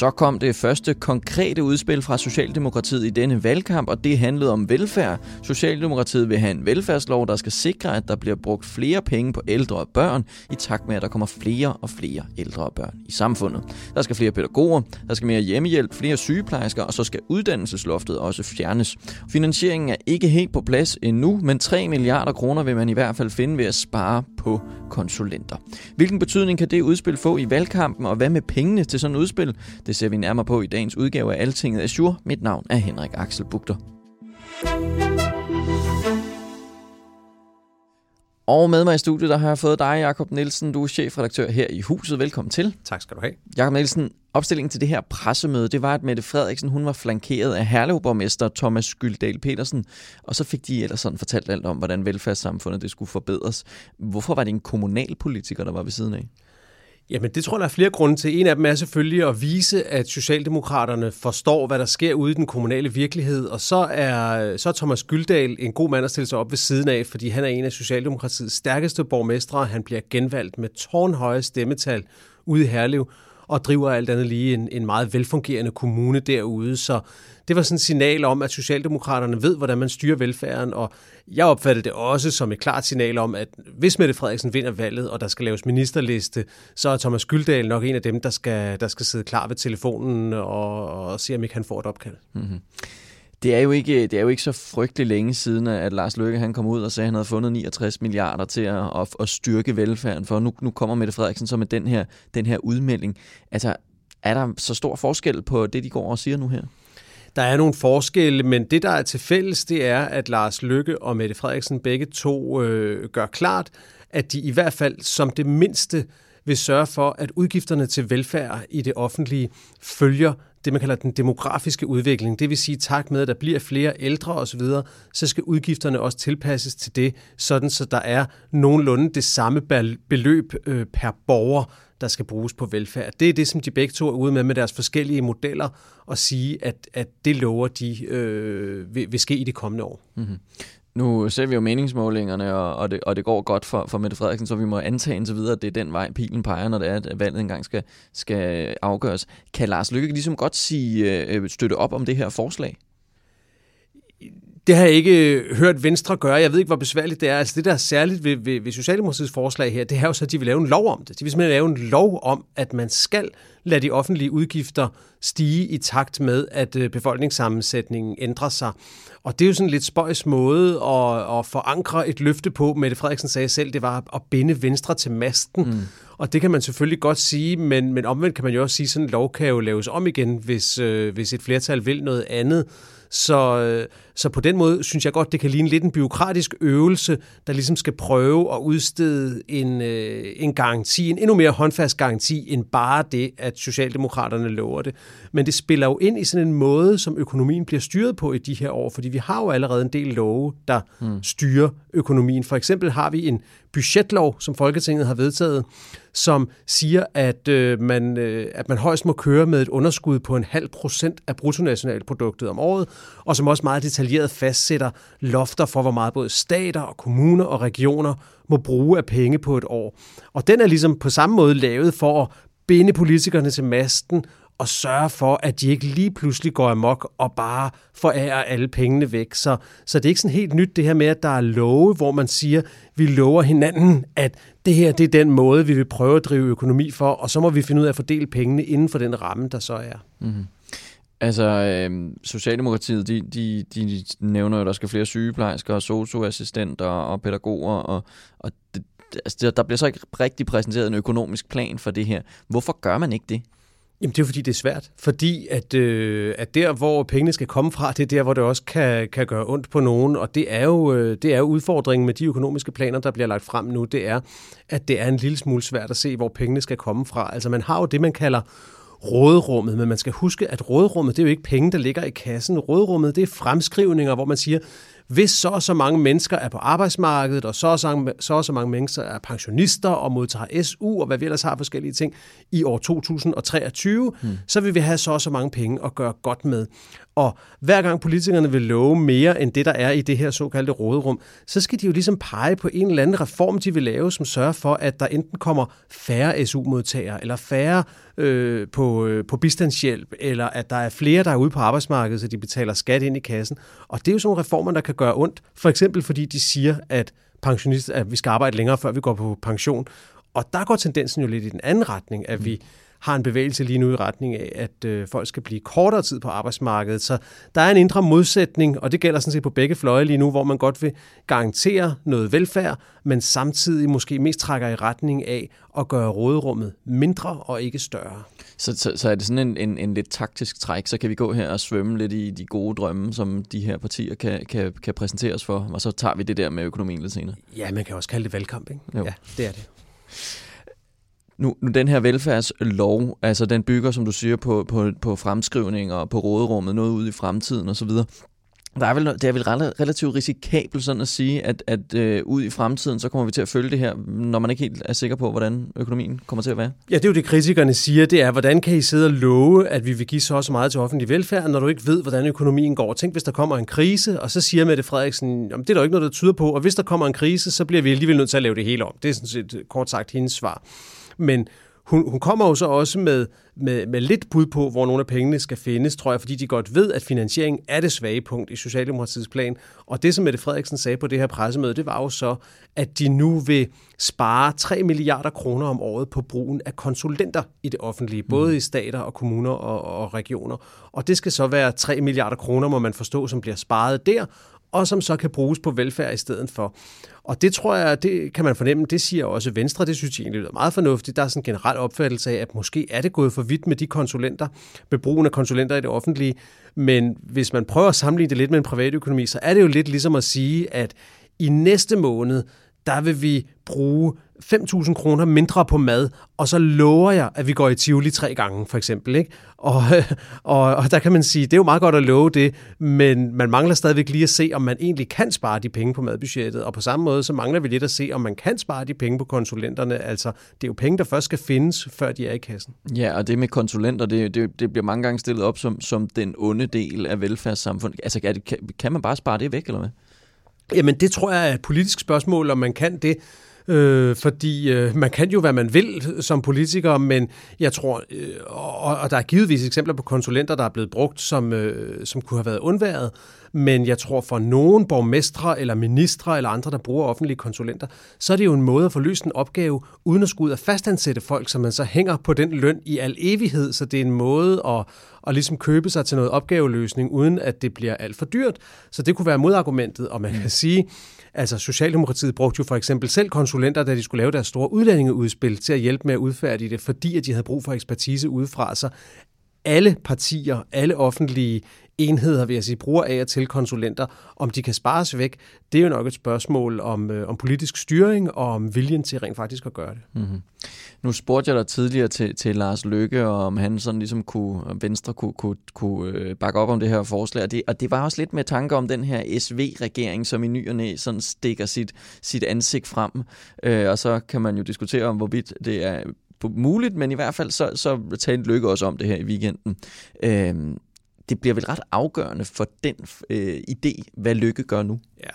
Så kom det første konkrete udspil fra Socialdemokratiet i denne valgkamp, og det handlede om velfærd. Socialdemokratiet vil have en velfærdslov, der skal sikre, at der bliver brugt flere penge på ældre og børn, i takt med, at der kommer flere og flere ældre og børn i samfundet. Der skal flere pædagoger, der skal mere hjemmehjælp, flere sygeplejersker, og så skal uddannelsesloftet også fjernes. Finansieringen er ikke helt på plads endnu, men 3 milliarder kroner vil man i hvert fald finde ved at spare på konsulenter. Hvilken betydning kan det udspil få i valgkampen, og hvad med pengene til sådan et udspil? Det ser vi nærmere på i dagens udgave af Altinget Azure. Mit navn er Henrik Axel Bugter. Og med mig i studiet, der har jeg fået dig, Jakob Nielsen. Du er chefredaktør her i huset. Velkommen til. Tak skal du have. Jakob Nielsen, opstillingen til det her pressemøde, det var, at Mette Frederiksen hun var flankeret af Herlevborgmester Thomas Skyldal Petersen, og så fik de ellers sådan fortalt alt om, hvordan velfærdssamfundet det skulle forbedres. Hvorfor var det en kommunalpolitiker, der var ved siden af? Jamen, det tror jeg, der er flere grunde til. En af dem er selvfølgelig at vise, at Socialdemokraterne forstår, hvad der sker ude i den kommunale virkelighed, og så er, så er Thomas Gyldal en god mand at stille sig op ved siden af, fordi han er en af Socialdemokratiets stærkeste borgmestre. Han bliver genvalgt med tårnhøje stemmetal ude i Herlev, og driver alt andet lige en, en meget velfungerende kommune derude. Så det var sådan et signal om, at Socialdemokraterne ved, hvordan man styrer velfærden, og jeg opfattede det også som et klart signal om, at hvis Mette Frederiksen vinder valget, og der skal laves ministerliste, så er Thomas Gyldal nok en af dem, der skal, der skal sidde klar ved telefonen og, og se, om ikke han får et opkald. Mm-hmm. Det er, jo ikke, det er jo ikke så frygtelig længe siden, at Lars Løkke han kom ud og sagde, at han havde fundet 69 milliarder til at, at, at styrke velfærden, for nu, nu kommer Mette Frederiksen så med den her, den her udmelding. Altså, er der så stor forskel på det, de går og siger nu her? Der er nogle forskelle, men det, der er til fælles, det er, at Lars Lykke og Mette Frederiksen begge to øh, gør klart, at de i hvert fald som det mindste vil sørge for, at udgifterne til velfærd i det offentlige følger det, man kalder den demografiske udvikling. Det vil sige, tak med, at der bliver flere ældre osv., så skal udgifterne også tilpasses til det, sådan så der er nogenlunde det samme beløb øh, per borger, der skal bruges på velfærd. Det er det, som de begge to er ude med med deres forskellige modeller, og sige, at, at det lover de øh, vil, vil ske i de kommende år. Mm-hmm. Nu ser vi jo meningsmålingerne, og, og, det, og det går godt for, for Mette Frederiksen, så vi må antage indtil videre, at det er den vej, pilen peger, når det er, at valget engang skal, skal afgøres. Kan Lars Lykke ligesom godt sige, øh, støtte op om det her forslag? Det har jeg ikke øh, hørt Venstre gøre. Jeg ved ikke, hvor besværligt det er. Altså det, der er særligt ved, ved, ved Socialdemokratiets forslag her, det er jo så, at de vil lave en lov om det. De vil simpelthen lave en lov om, at man skal lade de offentlige udgifter stige i takt med, at øh, befolkningssammensætningen ændrer sig. Og det er jo sådan en lidt spøjs måde at, at forankre et løfte på. Mette Frederiksen sagde selv, det var at binde Venstre til masten. Mm. Og det kan man selvfølgelig godt sige, men, men omvendt kan man jo også sige, at sådan en lov kan jo laves om igen, hvis, øh, hvis et flertal vil noget andet. Så, øh, så på den måde synes jeg godt, det kan ligne lidt en byråkratisk øvelse, der ligesom skal prøve at udstede en, øh, en garanti, en endnu mere håndfast garanti, end bare det, at Socialdemokraterne lover det. Men det spiller jo ind i sådan en måde, som økonomien bliver styret på i de her år, fordi vi har jo allerede en del love, der hmm. styrer økonomien. For eksempel har vi en budgetlov, som Folketinget har vedtaget, som siger, at, øh, man, øh, at man højst må køre med et underskud på en halv procent af bruttonationalproduktet om året, og som også meget detaljeret fastsætter lofter for, hvor meget både stater og kommuner og regioner må bruge af penge på et år. Og den er ligesom på samme måde lavet for at binde politikerne til masten og sørge for, at de ikke lige pludselig går amok og bare forærer alle pengene væk. Så, så det er ikke sådan helt nyt det her med, at der er love, hvor man siger, vi lover hinanden, at det her det er den måde, vi vil prøve at drive økonomi for, og så må vi finde ud af at fordele pengene inden for den ramme, der så er. Mm-hmm. Altså, øh, Socialdemokratiet, de, de, de nævner jo, at der skal flere sygeplejersker og socioassistenter og pædagoger, og, og det, altså, der bliver så ikke rigtig præsenteret en økonomisk plan for det her. Hvorfor gør man ikke det? Jamen det er fordi, det er svært. Fordi at, øh, at der, hvor pengene skal komme fra, det er der, hvor det også kan, kan gøre ondt på nogen. Og det er, jo, øh, det er jo udfordringen med de økonomiske planer, der bliver lagt frem nu. Det er, at det er en lille smule svært at se, hvor pengene skal komme fra. Altså man har jo det, man kalder råderummet, men man skal huske, at råderummet, det er jo ikke penge, der ligger i kassen. Råderummet, det er fremskrivninger, hvor man siger, hvis så og så mange mennesker er på arbejdsmarkedet, og så og så, så, og så mange mennesker er pensionister og modtager SU, og hvad vi ellers har forskellige ting, i år 2023, hmm. så vil vi have så og så mange penge at gøre godt med. Og hver gang politikerne vil love mere end det, der er i det her såkaldte råderum, så skal de jo ligesom pege på en eller anden reform, de vil lave, som sørger for, at der enten kommer færre SU-modtagere, eller færre øh, på, øh, på bistandshjælp, eller at der er flere, der er ude på arbejdsmarkedet, så de betaler skat ind i kassen. Og det er jo sådan nogle reformer, der kan gøre ondt. For eksempel fordi de siger, at pensionister, at vi skal arbejde længere, før vi går på pension. Og der går tendensen jo lidt i den anden retning, at vi har en bevægelse lige nu i retning af, at øh, folk skal blive kortere tid på arbejdsmarkedet. Så der er en indre modsætning, og det gælder sådan set på begge fløje lige nu, hvor man godt vil garantere noget velfærd, men samtidig måske mest trækker i retning af at gøre råderummet mindre og ikke større. Så, så, så er det sådan en, en, en lidt taktisk træk, så kan vi gå her og svømme lidt i de gode drømme, som de her partier kan, kan, kan præsenteres for, og så tager vi det der med økonomien lidt senere. Ja, man kan også kalde det valgkamp, ikke? Jo. Ja, det er det. Nu, nu den her velfærdslov, altså den bygger, som du siger, på, på, på fremskrivninger og på råderummet, noget ud i fremtiden osv., der er vel, det er vel relativt risikabelt sådan at sige, at, at øh, ud i fremtiden, så kommer vi til at følge det her, når man ikke helt er sikker på, hvordan økonomien kommer til at være? Ja, det er jo det, kritikerne siger. Det er, hvordan kan I sidde og love, at vi vil give så også meget til offentlig velfærd, når du ikke ved, hvordan økonomien går? Tænk, hvis der kommer en krise, og så siger Mette Frederiksen, jamen, det er der ikke noget, der tyder på, og hvis der kommer en krise, så bliver vi alligevel nødt til at lave det hele om. Det er sådan set kort sagt hendes svar. Men hun, hun kommer jo så også med, med, med lidt bud på, hvor nogle af pengene skal findes, tror jeg, fordi de godt ved, at finansiering er det svage punkt i Socialdemokratiets plan. Og det, som Mette Frederiksen sagde på det her pressemøde, det var jo så, at de nu vil spare 3 milliarder kroner om året på brugen af konsulenter i det offentlige, både mm. i stater og kommuner og, og regioner. Og det skal så være 3 milliarder kroner, må man forstå, som bliver sparet der, og som så kan bruges på velfærd i stedet for. Og det tror jeg, det kan man fornemme, det siger også Venstre, det synes jeg egentlig er meget fornuftigt. Der er sådan en generel opfattelse af, at måske er det gået for vidt med de konsulenter, med brugen af konsulenter i det offentlige. Men hvis man prøver at sammenligne det lidt med en privatøkonomi, så er det jo lidt ligesom at sige, at i næste måned, der vil vi bruge 5.000 kroner mindre på mad, og så lover jeg, at vi går i Tivoli tre gange, for eksempel. Ikke? Og, og, og der kan man sige, det er jo meget godt at love det, men man mangler stadigvæk lige at se, om man egentlig kan spare de penge på madbudgettet. Og på samme måde, så mangler vi lidt at se, om man kan spare de penge på konsulenterne. Altså, det er jo penge, der først skal findes, før de er i kassen. Ja, og det med konsulenter, det, det, det bliver mange gange stillet op som, som den onde del af velfærdssamfundet. Altså, kan, kan man bare spare det væk, eller hvad? Jamen, det tror jeg er et politisk spørgsmål, om man kan det. Øh, fordi øh, man kan jo, hvad man vil som politiker, men jeg tror, øh, og, og der er givetvis eksempler på konsulenter, der er blevet brugt, som, øh, som kunne have været undværet, men jeg tror for nogen borgmestre eller ministre eller andre, der bruger offentlige konsulenter, så er det jo en måde at få løst en opgave, uden at skulle ud og fastansætte folk, så man så hænger på den løn i al evighed, så det er en måde at, at ligesom købe sig til noget opgaveløsning, uden at det bliver alt for dyrt. Så det kunne være modargumentet, og man kan sige, Altså Socialdemokratiet brugte jo for eksempel selv konsulenter, da de skulle lave deres store udlændingeudspil til at hjælpe med at udfærdige det, fordi at de havde brug for ekspertise udefra. Så alle partier, alle offentlige enheder, vil jeg sige, bruger af og til konsulenter. Om de kan spares væk, det er jo nok et spørgsmål om, øh, om politisk styring og om viljen til rent faktisk at gøre det. Mm-hmm. Nu spurgte jeg dig tidligere til, til Lars Løkke, og om han sådan ligesom kunne, Venstre kunne, kunne, kunne øh, bakke op om det her forslag. Og det, og det var også lidt med tanke om den her SV-regering, som i ny og næ sådan stikker sit, sit ansigt frem. Øh, og så kan man jo diskutere om, hvorvidt det er muligt, men i hvert fald så, så talte Lykke også om det her i weekenden. Øh, det bliver vel ret afgørende for den øh, idé, hvad Lykke gør nu. Ja.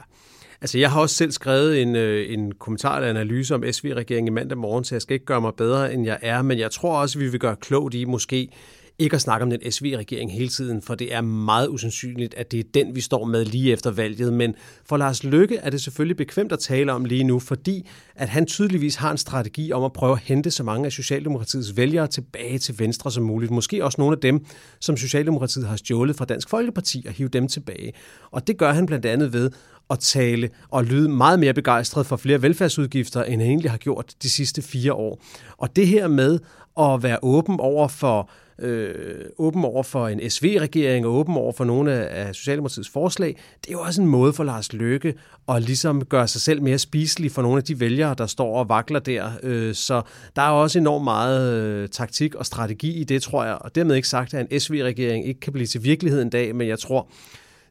Altså, jeg har også selv skrevet en, øh, en kommentar eller analyse om SV-regeringen i mandag morgen, så jeg skal ikke gøre mig bedre, end jeg er, men jeg tror også, vi vil gøre klogt i måske ikke at snakke om den SV-regering hele tiden, for det er meget usandsynligt, at det er den, vi står med lige efter valget. Men for Lars Løkke er det selvfølgelig bekvemt at tale om lige nu, fordi at han tydeligvis har en strategi om at prøve at hente så mange af Socialdemokratiets vælgere tilbage til Venstre som muligt. Måske også nogle af dem, som Socialdemokratiet har stjålet fra Dansk Folkeparti og hive dem tilbage. Og det gør han blandt andet ved at tale og lyde meget mere begejstret for flere velfærdsudgifter, end han egentlig har gjort de sidste fire år. Og det her med at være åben over for øh, åben over for en SV-regering og åben over for nogle af Socialdemokratiets forslag, det er jo også en måde for Lars Løkke at ligesom gøre sig selv mere spiselig for nogle af de vælgere, der står og vakler der. Øh, så der er også enormt meget øh, taktik og strategi i det, tror jeg. Og dermed ikke sagt, at en SV-regering ikke kan blive til virkelighed en dag, men jeg tror,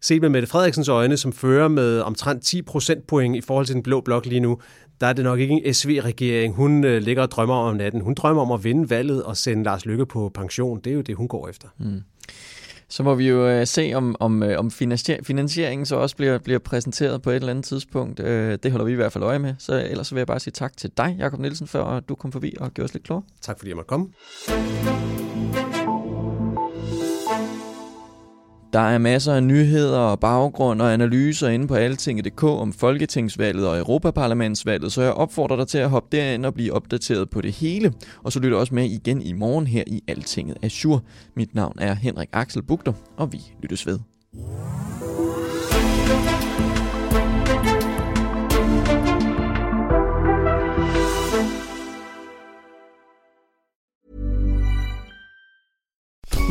set med Mette Frederiksens øjne, som fører med omtrent 10 procentpoint i forhold til den blå blok lige nu, der er det nok ikke en SV-regering. Hun øh, ligger og drømmer om natten. Hun drømmer om at vinde valget og sende Lars Lykke på pension. Det er jo det, hun går efter. Mm. Så må vi jo øh, se, om, om, øh, om finansieringen så også bliver, bliver præsenteret på et eller andet tidspunkt. Øh, det holder vi i hvert fald øje med. Så ellers så vil jeg bare sige tak til dig, Jakob Nielsen, for at du kom forbi og gjorde os lidt klogere. Tak fordi jeg måtte komme. Der er masser af nyheder og baggrund og analyser inde på altinget.dk om Folketingsvalget og Europaparlamentsvalget, så jeg opfordrer dig til at hoppe derind og blive opdateret på det hele. Og så lytter også med igen i morgen her i Altinget Azure. Mit navn er Henrik Axel Bugter, og vi lyttes ved.